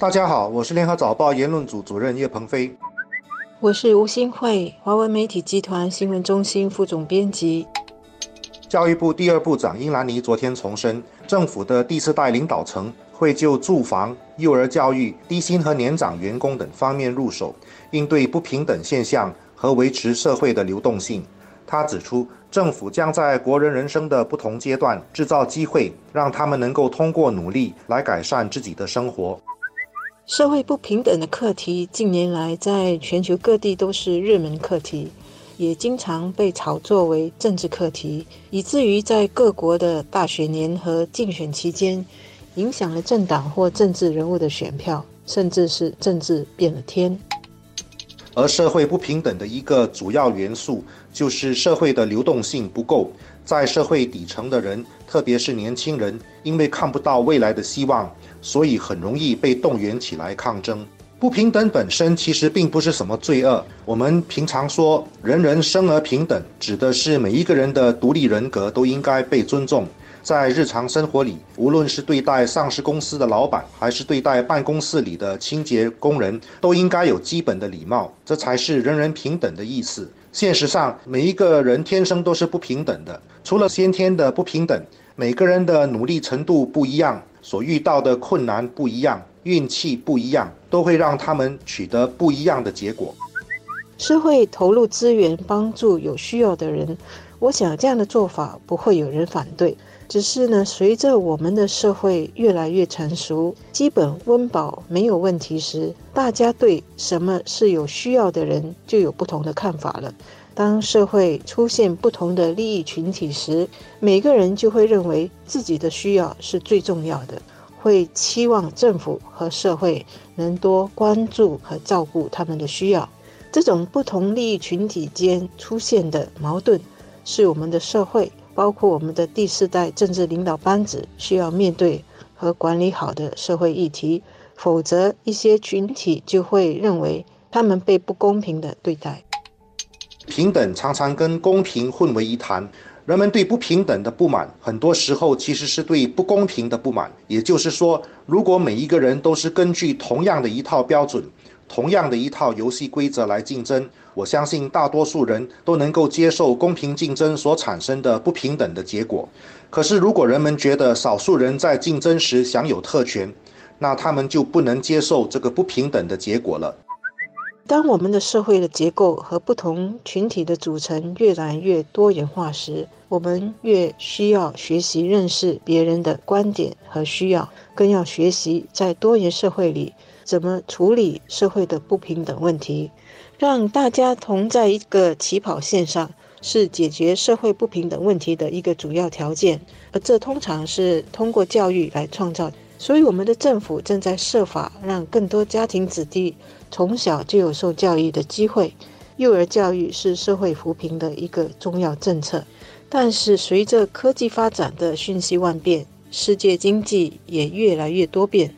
大家好，我是联合早报言论组主任叶鹏飞。我是吴新慧，华文媒体集团新闻中心副总编辑。教育部第二部长英兰尼昨天重申，政府的第四代领导层会就住房、幼儿教育、低薪和年长员工等方面入手，应对不平等现象和维持社会的流动性。他指出，政府将在国人人生的不同阶段制造机会，让他们能够通过努力来改善自己的生活。社会不平等的课题近年来在全球各地都是热门课题，也经常被炒作为政治课题，以至于在各国的大选年和竞选期间，影响了政党或政治人物的选票，甚至是政治变了天。而社会不平等的一个主要元素就是社会的流动性不够，在社会底层的人，特别是年轻人，因为看不到未来的希望。所以很容易被动员起来抗争。不平等本身其实并不是什么罪恶。我们平常说“人人生而平等”，指的是每一个人的独立人格都应该被尊重。在日常生活里，无论是对待上市公司的老板，还是对待办公室里的清洁工人，都应该有基本的礼貌。这才是人人平等的意思。现实上，每一个人天生都是不平等的。除了先天的不平等，每个人的努力程度不一样。所遇到的困难不一样，运气不一样，都会让他们取得不一样的结果。社会投入资源帮助有需要的人，我想这样的做法不会有人反对。只是呢，随着我们的社会越来越成熟，基本温饱没有问题时，大家对什么是有需要的人就有不同的看法了。当社会出现不同的利益群体时，每个人就会认为自己的需要是最重要的，会期望政府和社会能多关注和照顾他们的需要。这种不同利益群体间出现的矛盾，是我们的社会，包括我们的第四代政治领导班子需要面对和管理好的社会议题。否则，一些群体就会认为他们被不公平的对待。平等常常跟公平混为一谈，人们对不平等的不满，很多时候其实是对不公平的不满。也就是说，如果每一个人都是根据同样的一套标准、同样的一套游戏规则来竞争，我相信大多数人都能够接受公平竞争所产生的不平等的结果。可是，如果人们觉得少数人在竞争时享有特权，那他们就不能接受这个不平等的结果了。当我们的社会的结构和不同群体的组成越来越多元化时，我们越需要学习认识别人的观点和需要，更要学习在多元社会里怎么处理社会的不平等问题，让大家同在一个起跑线上，是解决社会不平等问题的一个主要条件，而这通常是通过教育来创造。所以，我们的政府正在设法让更多家庭子弟从小就有受教育的机会。幼儿教育是社会扶贫的一个重要政策。但是，随着科技发展的瞬息万变，世界经济也越来越多变，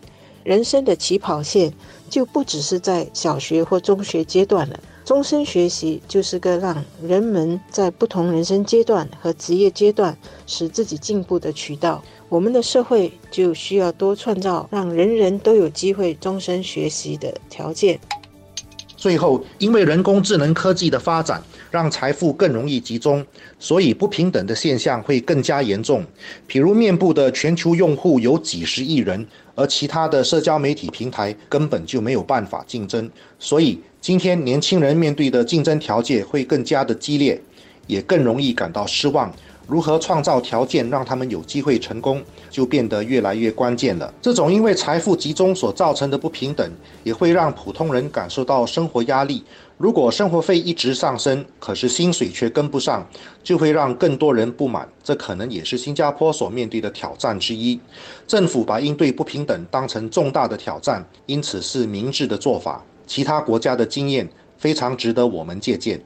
人生的起跑线就不只是在小学或中学阶段了。终身学习就是个让人们在不同人生阶段和职业阶段使自己进步的渠道。我们的社会就需要多创造让人人都有机会终身学习的条件。最后，因为人工智能科技的发展，让财富更容易集中，所以不平等的现象会更加严重。譬如，面部的全球用户有几十亿人，而其他的社交媒体平台根本就没有办法竞争。所以，今天年轻人面对的竞争条件会更加的激烈，也更容易感到失望。如何创造条件让他们有机会成功，就变得越来越关键了。这种因为财富集中所造成的不平等，也会让普通人感受到生活压力。如果生活费一直上升，可是薪水却跟不上，就会让更多人不满。这可能也是新加坡所面对的挑战之一。政府把应对不平等当成重大的挑战，因此是明智的做法。其他国家的经验非常值得我们借鉴。